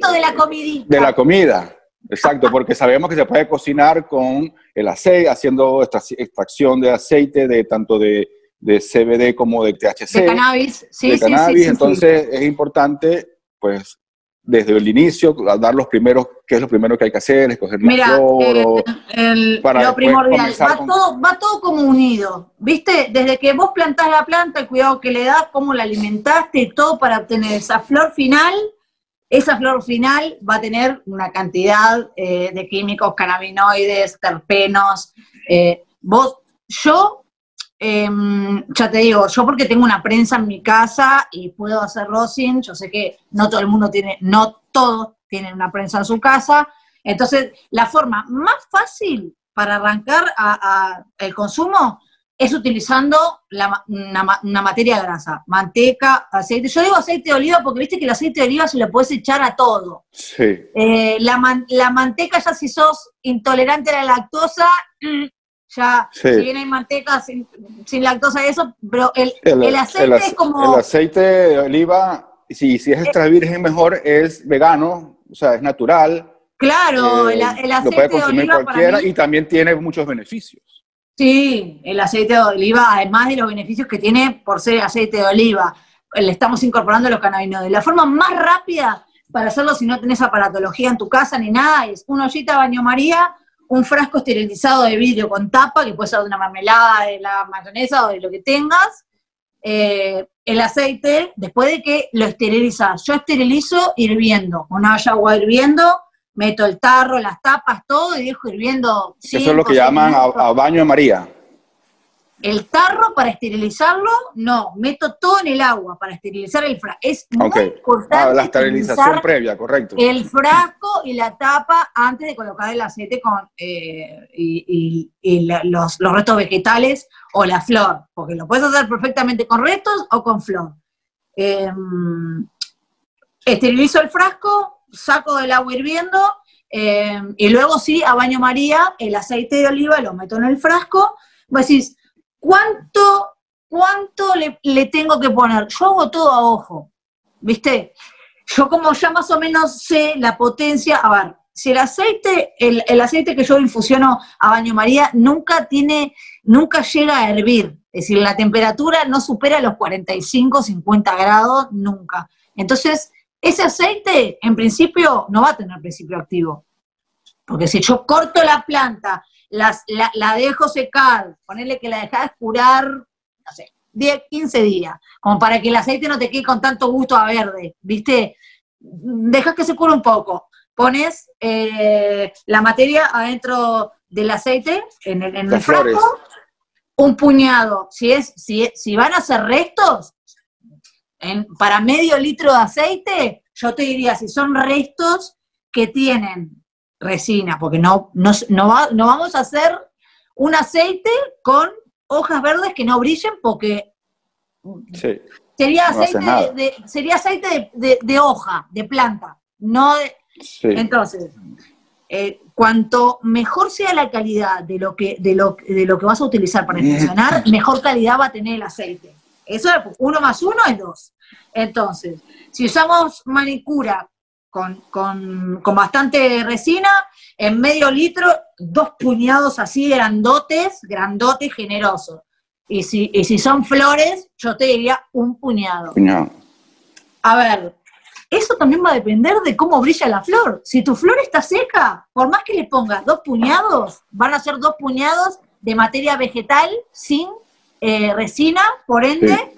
poquito de la comidita. De la comida, exacto, porque sabemos que se puede cocinar con el aceite, haciendo extracción de aceite, de tanto de, de CBD como de THC. De cannabis, sí, de sí, cannabis, sí, entonces es importante, pues, desde el inicio, dar los primeros, qué es lo primero que hay que hacer, escoger Mira, flor, eh, el- para lo primordial, va, con- todo, va todo como unido, ¿viste? Desde que vos plantás la planta, el cuidado que le das, cómo la alimentaste todo para obtener esa flor final, esa flor final va a tener una cantidad eh, de químicos, cannabinoides, terpenos. eh, vos, yo, em, ya te digo, yo porque tengo una prensa en mi casa y puedo hacer rosin, yo sé que no todo el mundo tiene, no todos tienen una prensa en su casa, entonces la forma más fácil para arrancar a- a el consumo es utilizando la una, ma- una materia grasa, manteca, aceite. Yo digo aceite de oliva porque viste que el aceite de oliva se lo puedes echar a todo. Sí, Eh, la, man- la manteca, ya si sos intolerante a la lactosa, mm, ya, Sí. si bien hay manteca sin, sin lactosa y eso, pero el, el, el aceite el es como... el aceite de oliva, si, si es extra virgen mejor, es vegano, o sea, es natural. claro, eh, el, lo aceite de oliva para mí- y también tiene muchos beneficios. Sí, el aceite de oliva, además de los beneficios que tiene por ser aceite de oliva, le estamos incorporando los cannabinoides. La forma más rápida para hacerlo si no tenés aparatología en tu casa ni nada es una ollita baño María, un frasco esterilizado de vidrio con tapa, que puede ser de una mermelada, de la mayonesa o de lo que tengas, eh, el aceite, después de que lo esterilizas. Yo esterilizo hirviendo, una olla agua hirviendo, meto el tarro, las tapas, todo y dejo hirviendo. Eso es lo que llaman a, baño de María. El tarro para esterilizarlo, no, meto todo en el agua para esterilizar el frasco. Es muy Ok. importante Ah, la esterilización previa, correcto. el frasco y la tapa antes de colocar el aceite con eh, y, y- y la- los, los restos vegetales o la flor, porque lo puedes hacer perfectamente con restos o con flor. Em, esterilizo el frasco, saco del agua hirviendo em, y luego sí, a baño María, el aceite de oliva lo meto en el frasco. Vos decís, ¿cuánto, cuánto le, le tengo que poner? Yo hago todo a ojo, ¿viste? Yo como ya más o menos sé la potencia, a ver, si el aceite, el, el aceite que yo infusiono a baño María nunca tiene, nunca llega a hervir, es decir, la temperatura no supera los 45, 50 grados, nunca. Entonces, ese aceite, en principio, no va a tener principio activo. Porque si yo corto la planta, las- la, la dejo secar, ponerle que la dejás curar, no sé, 10, 15 días, como para que el aceite no te quede con tanto gusto a verde, ¿viste? Dejas que se cure un poco. Pones eh, la materia adentro del aceite, en el, en el frasco, un puñado. Si, es, si, si van a ser restos, en- para medio litro de aceite, yo te diría, si son restos que tienen resina, porque no, no, no, va- no vamos a hacer un aceite con hojas verdes que no brillen porque Sí. sería aceite, de, de- sería aceite de, de- de hoja, de planta, no de, sí. entonces, eh, cuanto mejor sea la calidad de lo que, de lo, de lo que vas a utilizar para infusionar, mejor calidad va a tener el aceite. Eso es uno más uno es dos. Entonces, si usamos manicura con, con, con bastante resina, en medio litro, dos puñados así grandotes, grandotes, generosos. Y si, y si son flores, yo te diría un puñado. A ver, eso también va a depender de cómo brilla la flor. Si tu flor está seca, por más que le pongas dos puñados, van a ser dos puñados de materia vegetal sin eh, resina, por ende,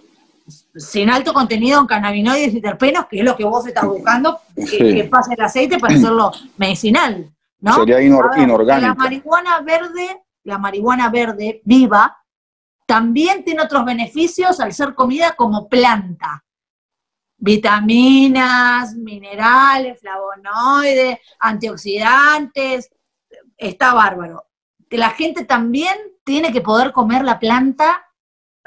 sin alto contenido en cannabinoides y terpenos, que es lo que vos estás buscando, que, Sí. que pase el aceite para hacerlo medicinal, ¿no? Sería inor- A ver, La marihuana verde, la marihuana verde viva, también tiene otros beneficios al ser comida como planta. Vitaminas, minerales, flavonoides, antioxidantes, está bárbaro. La gente también tiene que poder comer la planta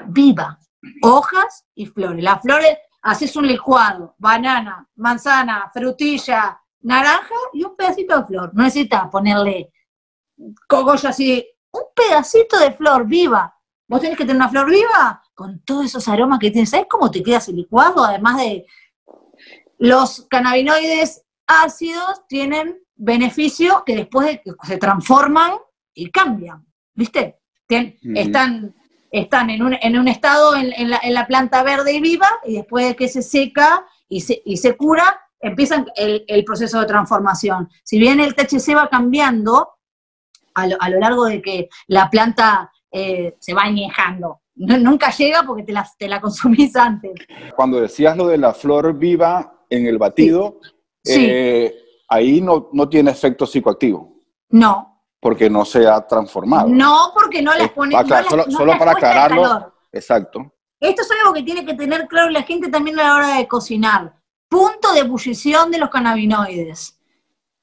viva, hojas y flores. Las flores, haces un licuado, banana, manzana, frutilla, naranja y un pedacito de flor. No necesitas ponerle cogollo así, un pedacito de flor viva. Vos tenés que tener una flor viva con todos esos aromas que tienes. ¿Sabés cómo te queda ese licuado? Además de los cannabinoides ácidos tienen beneficios que después se transforman y cambian, ¿viste? Están, están en, un, en un estado en, la, planta verde y viva y después de que se seca y se, y se cura, empiezan el, proceso de transformación. Si bien el THC va cambiando a lo, largo de que la planta eh, se va añejando, nunca llega porque te la, te la consumís antes. Cuando decías lo de la flor viva en el batido, eh, ahí no, no tiene efecto psicoactivo. No, porque no se ha transformado. No, porque no las pone. Ah, solo, para aclararlo. Exacto. Esto es algo que tiene que tener claro la gente también a la hora de cocinar. Punto de ebullición de los cannabinoides.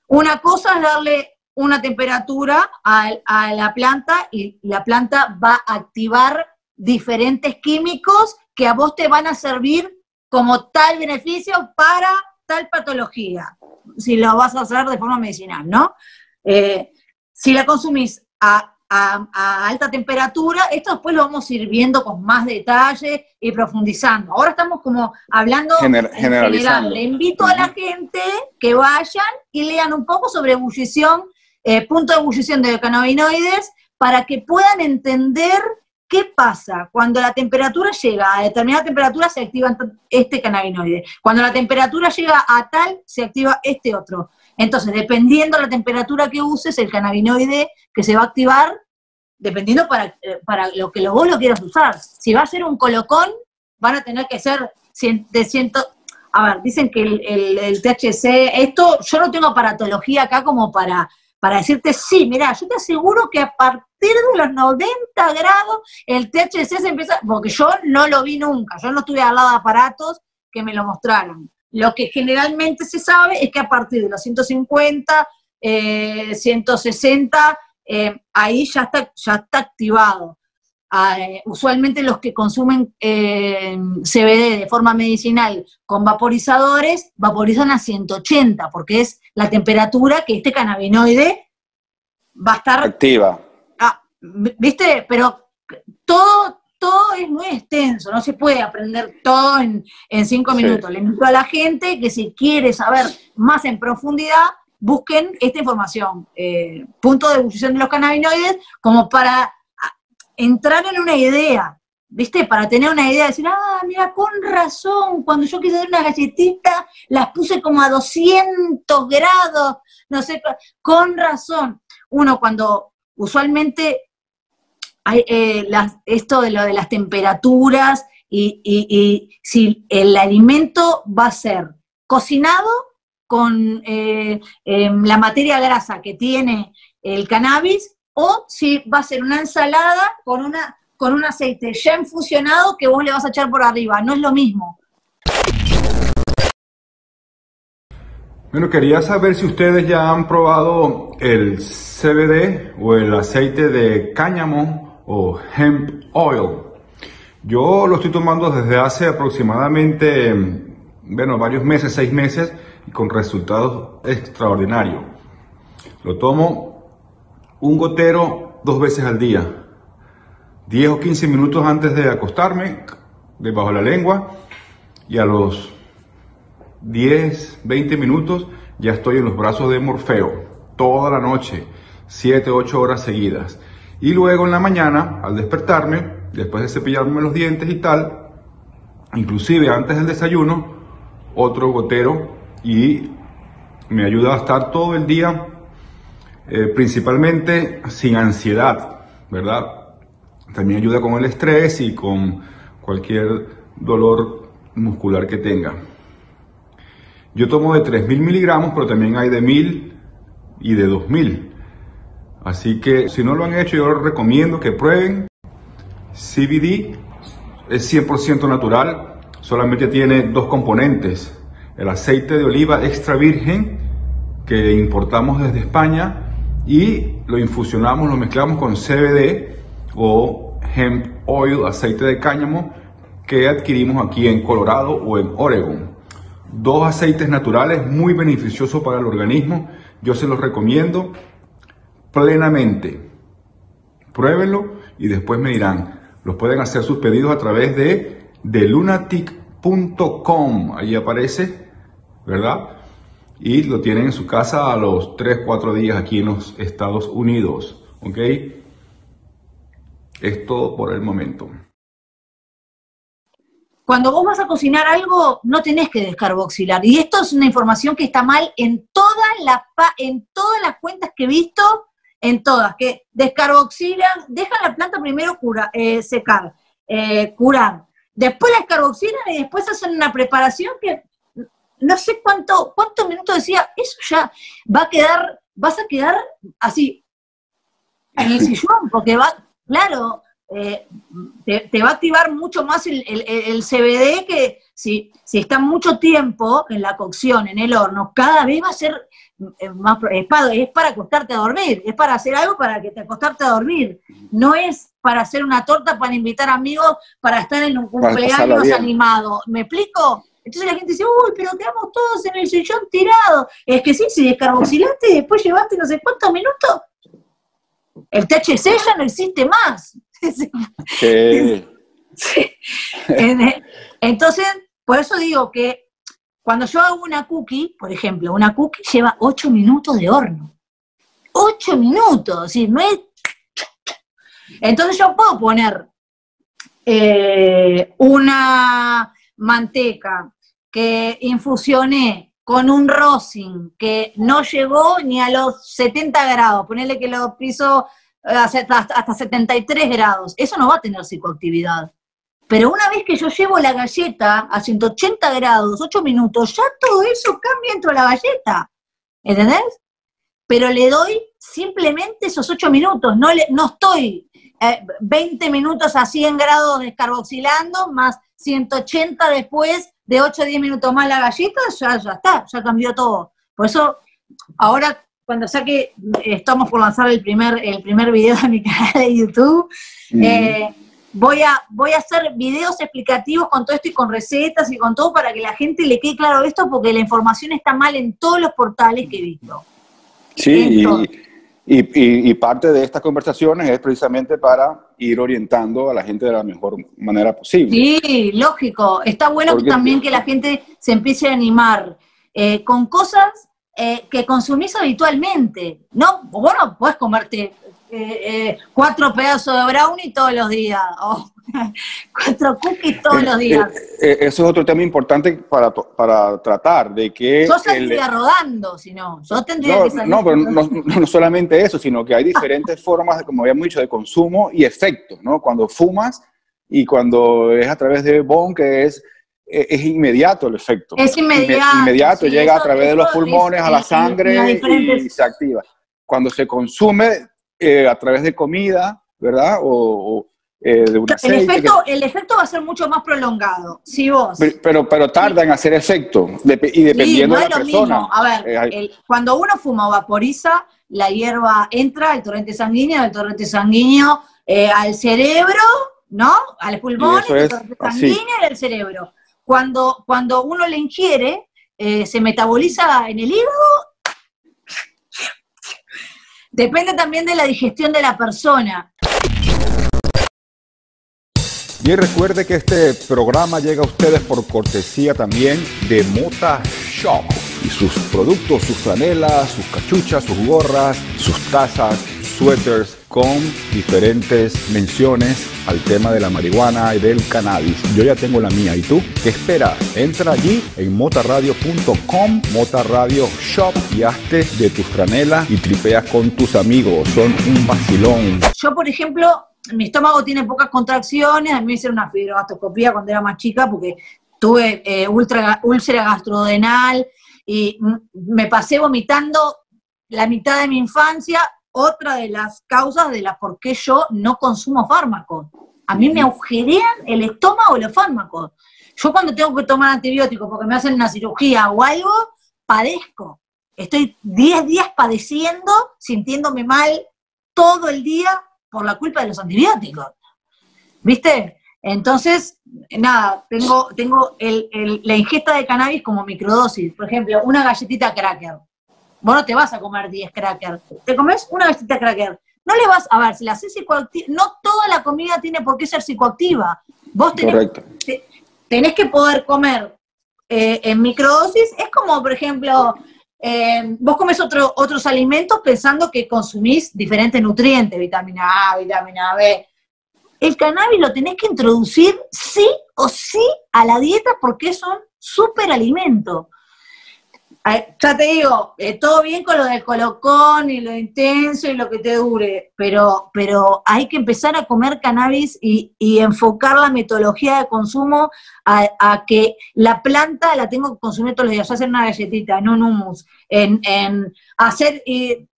Una cosa es darle una temperatura a, a la planta y la planta va a activar diferentes químicos que a vos te van a servir como tal beneficio para tal patología, si lo vas a hacer de forma medicinal, ¿no? Eh, si la consumís a, alta temperatura, esto después lo vamos a ir viendo con más detalle y profundizando. Ahora estamos como hablando general. Le invito a la gente que vayan y lean un poco sobre ebullición, eh, punto de ebullición de cannabinoides, para que puedan entender qué pasa cuando la temperatura llega a determinada temperatura se activa este cannabinoide. Cuando la temperatura llega a tal, se activa este otro. Entonces, dependiendo de la temperatura que uses, el cannabinoide que se va a activar, dependiendo para, eh, para lo que vos lo quieras usar. Si va a ser un colocón, van a tener que ser de ciento... A ver, dicen que el, THC, esto, yo no tengo aparatología acá como para, para decirte, sí, mira, yo te aseguro que a partir de los 90 grados el THC se empieza, porque yo no lo vi nunca, yo no estuve al lado de aparatos que me lo mostraran. Lo que generalmente se sabe es que a partir de los 150, 160, eh, eh, ahí ya está, ya está activado. Ah, eh, usualmente los que consumen CBD de forma medicinal con vaporizadores, vaporizan a 180, porque es la temperatura que este cannabinoide va a estar... Activa. ¿Viste? Pero todo, todo es muy extenso, no se puede aprender todo en, cinco minutos. Le invito a la gente que si quiere saber más en profundidad, busquen esta información. Eh, punto de ebullición de los cannabinoides, como para ah, entrar en una idea, ¿viste? Para tener una idea, de decir, ah, mira, con razón, cuando yo quise hacer una galletita, las puse como a 200 grados, no sé, con razón. Uno cuando usualmente eh, esto de lo de las temperaturas y, si el alimento va a ser cocinado con eh, em, la materia grasa que tiene el cannabis o si va a ser una ensalada con, una, con un aceite ya infusionado que vos le vas a echar por arriba. No es lo mismo. Bueno, quería saber si ustedes ya han probado el CBD o el aceite de cáñamo o hemp oil. Yo lo estoy tomando desde hace aproximadamente, bueno, varios meses, seis meses, y con resultados extraordinarios. Lo tomo un gotero dos veces al día, 10 o 15 minutos antes de acostarme, debajo de la lengua, y a los 10, 20 minutos ya estoy en los brazos de Morfeo, toda la noche, 7, 8 horas seguidas. Y luego en la mañana, al despertarme, después de cepillarme los dientes y tal, inclusive antes del desayuno, otro gotero y me ayuda a estar todo el día, eh, principalmente sin ansiedad, ¿verdad? También ayuda con el estrés y con cualquier dolor muscular que tenga. Yo tomo de 3.000 miligramos, pero también hay de 1.000 y de 2.000. Así que si no lo han hecho, yo les recomiendo que prueben. CBD es 100% natural, solamente tiene dos componentes. El aceite de oliva extra virgen que importamos desde España y lo infusionamos, lo mezclamos con CBD o hemp oil, aceite de cáñamo que adquirimos aquí en Colorado o en Oregon. Dos aceites naturales muy beneficiosos para el organismo. Yo se los recomiendo plenamente. Pruébenlo y después me dirán. Los pueden hacer sus pedidos a través de delunatic.com. Ahí aparece, ¿verdad? y lo tienen en su casa a los 3, 4 días aquí en los Estados Unidos. ¿Ok? Es todo por el momento. Cuando vos vas a cocinar algo, no tenés que descarboxilar. Y esto es una información que está mal en todas las, en todas las cuentas que he visto, en todas, que descarboxilan, dejan la planta primero cura, eh, secar, eh, curar. Después la descarboxilan y después hacen una preparación que no sé cuánto, cuántos minutos decía, eso ya va a quedar, vas a quedar así en el sillón, porque va, claro, eh, te, va a activar mucho más el, CBD que si, si está mucho tiempo en la cocción, en el horno, cada vez va a ser eh, más, es para, es para acostarte a dormir, es para hacer algo para que te acostarte a dormir, no es para hacer una torta, para invitar amigos, para estar en un cumpleaños animado, ¿me explico? Entonces la gente dice, uy, pero quedamos todos en el sillón tirado. Es que sí, si descarboxilaste y después llevaste no sé cuántos minutos, el THC ya no existe más. Entonces, por eso digo que cuando yo hago una cookie, por ejemplo, una cookie lleva 8 minutos de horno. 8 minutos, ¿sí? no es... Entonces yo puedo poner eh, una manteca que infusioné con un rosin que no llegó ni a los 70 grados, ponerle que lo piso eh, hasta 73 grados, eso no va a tener psicoactividad. Pero una vez que yo llevo la galleta a 180 grados, 8 minutos, ya todo eso cambia dentro de la galleta. ¿Entendés? Pero le doy simplemente esos 8 minutos, no, le, no estoy 20 eh, minutos a 100 grados descarboxilando, más 180 después de 8 a 10 minutos más la galleta, ya, ya está, ya cambió todo. Por eso, ahora cuando saque, estamos por lanzar el primer, el primer video de mi canal de YouTube, eh, voy, a, voy a hacer videos explicativos con todo esto y con recetas y con todo para que la gente le quede claro esto, porque la información está mal en todos los portales que he visto. Sí, y, y, parte de estas conversaciones es precisamente para ir orientando a la gente de la mejor manera posible. Sí, lógico. Está bueno también que la gente se empiece a animar eh, con cosas eh, que consumís habitualmente. No, bueno, puedes comerte eh, eh, cuatro pedazos de brownie todos los días, o cuatro cookies todos los días. eso es otro tema importante para, para tratar, de que... Yo saldría rodando, si no, yo tendría que salir No, pero no, solamente eso, sino que hay diferentes formas, como habíamos dicho, de consumo y efecto, ¿no? Cuando fumas y cuando es a través de bon, que es es inmediato el efecto. Es inmediato. inmediato, llega a través de los pulmones, a la sangre y, se activa. Cuando se consume eh, a través de comida, ¿verdad? O, eh, de el, efecto, el efecto va a ser mucho más prolongado. Si vos. Pero, pero tarda en hacer efecto. y dependiendo de la persona. A ver, eh, cuando uno fuma o vaporiza, la hierba entra al torrente sanguíneo, el torrente sanguíneo al cerebro, ¿no? Al pulmón, el torrente sanguíneo y al cerebro cuando, cuando uno le ingiere, eh, se metaboliza en el hígado. Depende también de la digestión de la persona. Y recuerde que este programa llega a ustedes por cortesía también de Mota Shop y sus productos, sus franelas, sus cachuchas, sus gorras, sus tazas, suéteres con diferentes menciones al tema de la marihuana y del cannabis. Yo ya tengo la mía. ¿Y tú? ¿Qué esperas? Entra allí en motarradio.com, Motarradio Shop y hazte de tus franelas y tripeas con tus amigos. Son un vacilón. Yo, por ejemplo, mi estómago tiene pocas contracciones. A mí me hicieron una fibrogastoscopía cuando era más chica porque tuve eh, ultra, úlcera gastrodenal y me pasé vomitando la mitad de mi infancia otra de las causas de las por qué yo no consumo fármacos. A mí me agujerean el estómago los fármacos. Yo cuando tengo que tomar antibióticos porque me hacen una cirugía o algo, padezco. Estoy 10 días padeciendo, sintiéndome mal todo el día por la culpa de los antibióticos. ¿Viste? Entonces, nada, tengo, tengo la ingesta de cannabis como microdosis. Por ejemplo, una galletita cracker. Vos no te vas a comer 10 crackers. Te comes una galletita cracker. No le vas, a ver, si la haces psicoactiva, no toda la comida tiene por qué ser psicoactiva. Vos tenés, tenés que poder comer eh, en microdosis. Es como, por ejemplo, eh, vos comes otro, otros alimentos pensando que consumís diferentes nutrientes, vitamina A, vitamina B. El cannabis lo tenés que introducir sí o sí a la dieta porque es un superalimento. Ya te digo, eh, todo bien con lo del colocón y lo intenso y lo que te dure, pero, pero hay que empezar a comer cannabis y, enfocar la metodología de consumo a, que la planta la tengo que consumir todos los días, hacer una galletita, no un hummus, en, hacer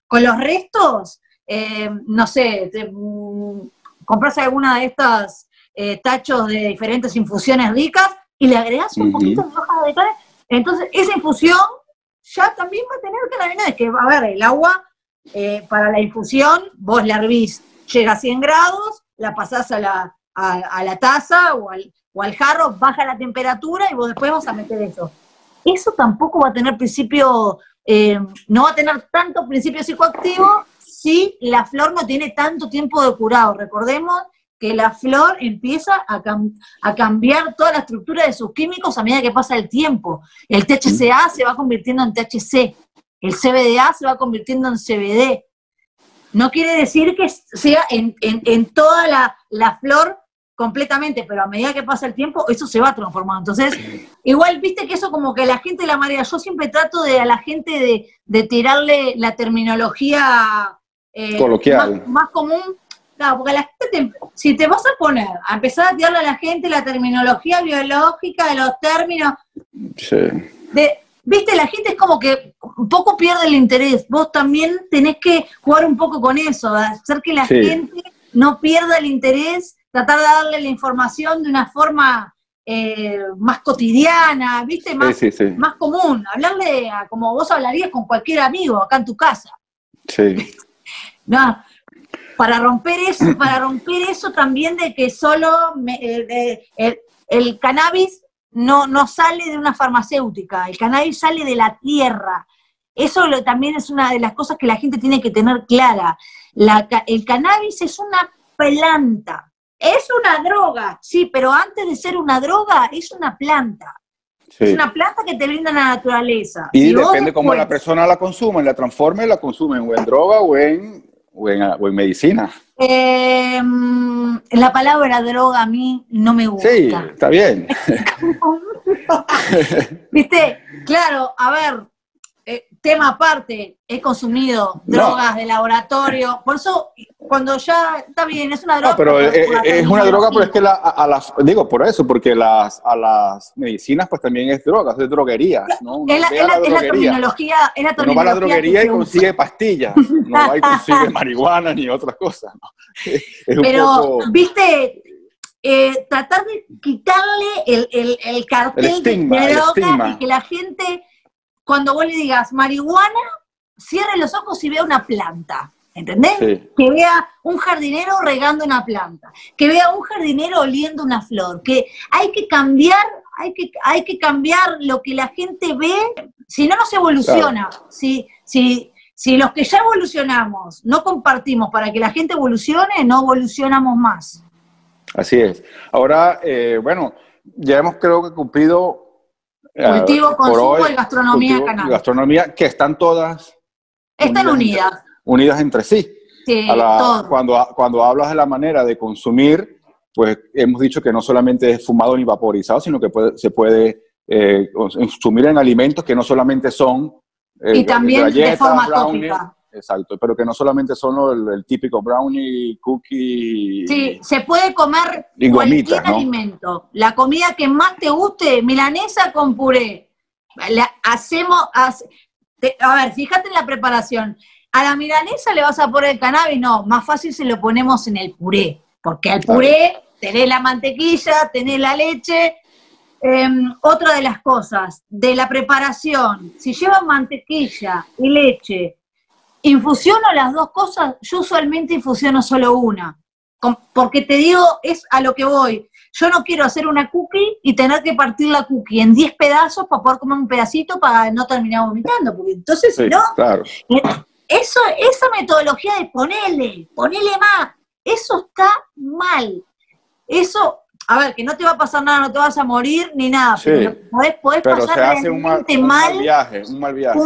con los restos, eh, no sé, te, mm, compras alguna de estas eh, tachos de diferentes infusiones ricas y le agregas un poquito de hoja de entonces esa infusión ya también va a tener que que, a ver, el agua eh, para la infusión, vos la hervís, llega a 100 grados, la pasás a la, a, la taza o al, o al, jarro, baja la temperatura y vos después vas a meter eso. Eso tampoco va a tener principio, eh, no va a tener tanto principio psicoactivo si la flor no tiene tanto tiempo de curado. Recordemos que la flor empieza a, cambiar toda la estructura de sus químicos a medida que pasa el tiempo. El THCA se va convirtiendo en THC, el CBDA se va convirtiendo en CBD. No quiere decir que sea en, toda la, flor completamente, pero a medida que pasa el tiempo, eso se va transformando. Entonces, igual, viste que eso como que la gente la marea, yo siempre trato de a la gente de, tirarle la terminología eh, Coloquial. más común Claro, porque la gente, si te vas a poner a empezar a tirarle a la gente la terminología biológica de los términos, de, viste, la gente es como que un poco pierde el interés. Vos también tenés que jugar un poco con eso, hacer que la gente no pierda el interés, tratar de darle la información de una forma eh, más cotidiana, viste, más, más común, hablarle a, como vos hablarías con cualquier amigo acá en tu casa. Sí. no, para romper eso, para romper eso también de que solo eh, el, cannabis no, no sale de una farmacéutica, el cannabis sale de la tierra. Eso también es una de las cosas que la gente tiene que tener clara. el cannabis es una planta, es una droga, sí, pero antes de ser una droga es una planta. Es una planta que te brinda la naturaleza. Y, depende cómo la persona la consume, la transforme, la consume o en droga o en o en, medicina? Eh, la palabra droga a mí no me gusta. Sí, está bien. Viste, claro, a ver, eh, tema aparte, he consumido drogas de laboratorio, por eso cuando ya está bien, es una droga. No, pero es, una droga, pero es que a las, digo por eso, porque las, a las medicinas pues también es droga, es droguería, ¿no? Es la, terminología, es la No va a la droguería y consigue pastillas, no va y consigue marihuana ni otras cosas, pero, viste, eh, tratar de quitarle el, el, el cartel de droga y que la gente, cuando vos le digas marihuana, cierre los ojos y vea una planta. ¿Entendés? Que vea un jardinero regando una planta, que vea un jardinero oliendo una flor, que hay que cambiar, hay que, hay que cambiar lo que la gente ve, si no, no se evoluciona. Si, si, si los que ya evolucionamos no compartimos para que la gente evolucione, no evolucionamos más. Así es. Ahora, eh, bueno, ya hemos creo que cumplido... Eh, Cultivo, consumo y gastronomía. Gastronomía, que están todas... Están unidas unidas entre sí. cuando, cuando hablas de la manera de consumir, pues hemos dicho que no solamente es fumado ni vaporizado, sino que se puede eh, consumir en alimentos que no solamente son... Eh, y también de forma tópica. Exacto, pero que no solamente son el, típico brownie, cookie. Sí, se puede comer cualquier alimento. La comida que más te guste, milanesa con puré. hacemos, a ver, fíjate en la preparación. A la milanesa le vas a poner el cannabis, no, más fácil se lo ponemos en el puré, porque al puré tenés la mantequilla, tenés la leche. Em, otra de las cosas, de la preparación, si lleva mantequilla y leche, infusiono las dos cosas, yo usualmente infusiono solo una, porque te digo, es a lo que voy. Yo no quiero hacer una cookie y tener que partir la cookie en 10 pedazos para poder comer un pedacito para no terminar vomitando, porque entonces si no, eso, esa metodología de ponerle, ponerle más, eso está mal. Eso, a ver, que no te va a pasar nada, no te vas a morir ni nada, pero podés, pero hace un mal, viaje, un mal viaje.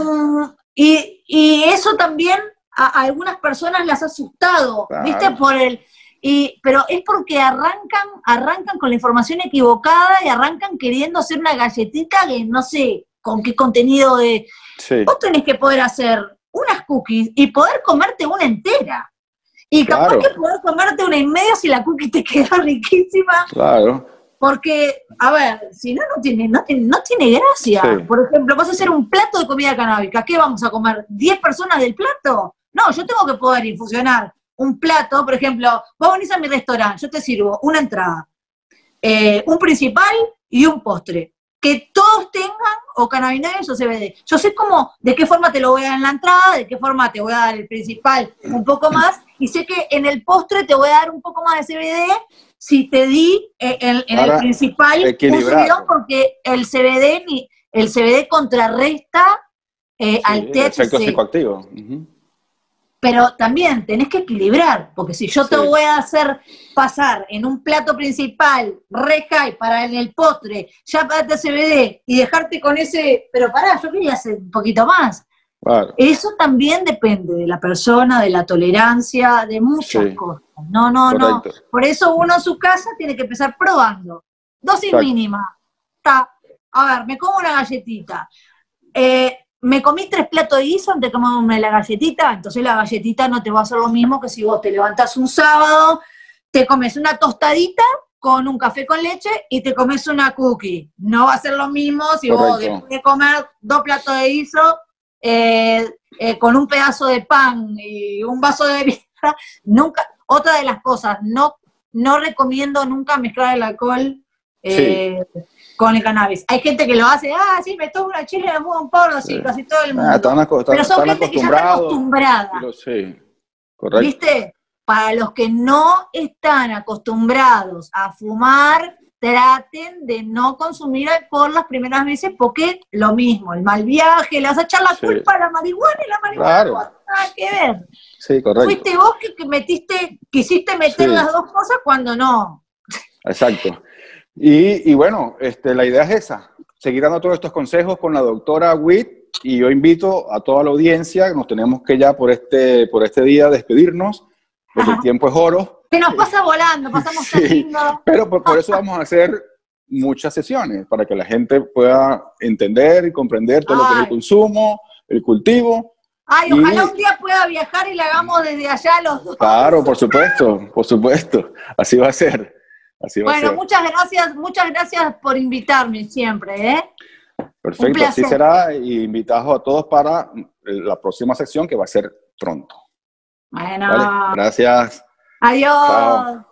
Y, y, eso también a, algunas personas las ha asustado, ¿viste? Por el, y, pero es porque arrancan, arrancan con la información equivocada y arrancan queriendo hacer una galletita que no sé con qué contenido de... Vos tenés que poder hacer unas cookies y poder comerte una entera. Y capaz que poder comerte una y media si la cookie te queda riquísima. Claro. Porque, a ver, si no, no tiene, no tiene, no tiene gracia. Por ejemplo, vas a hacer un plato de comida canábica. ¿Qué vamos a comer? ¿10 personas del plato? No, yo tengo que poder infusionar un plato, por ejemplo, vos venís a mi restaurante, yo te sirvo una entrada, eh, un principal y un postre. Que todos tengan o cannabinoides o CBD. Yo sé cómo, de qué forma te lo voy a dar en la entrada, de qué forma te voy a dar el principal un poco más, y sé que en el postre te voy a dar un poco más de CBD si te di eh, en, el principal porque el CBD, el CBD contrarresta eh, al THC. Efecto psicoactivo pero también tenés que equilibrar, porque si yo te voy a hacer pasar en un plato principal re high para en el postre, ya para CBD y dejarte con ese, pero pará, yo quería hacer un poquito más. Eso también depende de la persona, de la tolerancia, de muchas cosas. No, no, no. Por eso uno en su casa tiene que empezar probando. Dosis mínima. Está. A ver, me como una galletita. Eh, me comí tres platos de guiso antes de comerme la galletita, entonces la galletita no te va a hacer lo mismo que si vos te levantás un sábado, te comes una tostadita con un café con leche y te comes una cookie. No va a ser lo mismo si vos después de comer dos platos de guiso eh, eh, con un pedazo de pan y un vaso de bebida. Nunca, otra de las cosas, no, no recomiendo nunca mezclar el alcohol. Eh, con el cannabis. Hay gente que lo hace, ah, sí, me tomo una chile, me pongo un porro, sí. casi todo el ah, mundo. Pero son gente que ya está acostumbrada. correcto. ¿Viste? Para los que no están acostumbrados a fumar, traten de no consumir alcohol las primeras veces porque lo mismo, el mal viaje, le vas a echar la culpa a la marihuana y la marihuana no nada que ver. Sí, correcto. Fuiste vos que, metiste, quisiste meter las dos cosas cuando no. Exacto. Y, bueno, este, la idea es esa, seguir dando todos estos consejos con la doctora Witt y yo invito a toda la audiencia, nos tenemos que ya por este, por este día despedirnos, porque el tiempo es oro. Que nos pasa volando, pasamos sí, Pero por, eso vamos a hacer muchas sesiones, para que la gente pueda entender y comprender todo lo que es el consumo, el cultivo. Ay, ojalá un día pueda viajar y la hagamos desde allá los dos. Claro, por supuesto, por supuesto, así va a ser bueno, muchas gracias, muchas gracias por invitarme siempre, ¿eh? Perfecto, así será. Y invitado a todos para la próxima sección que va a ser pronto. Bueno. Gracias. Adiós.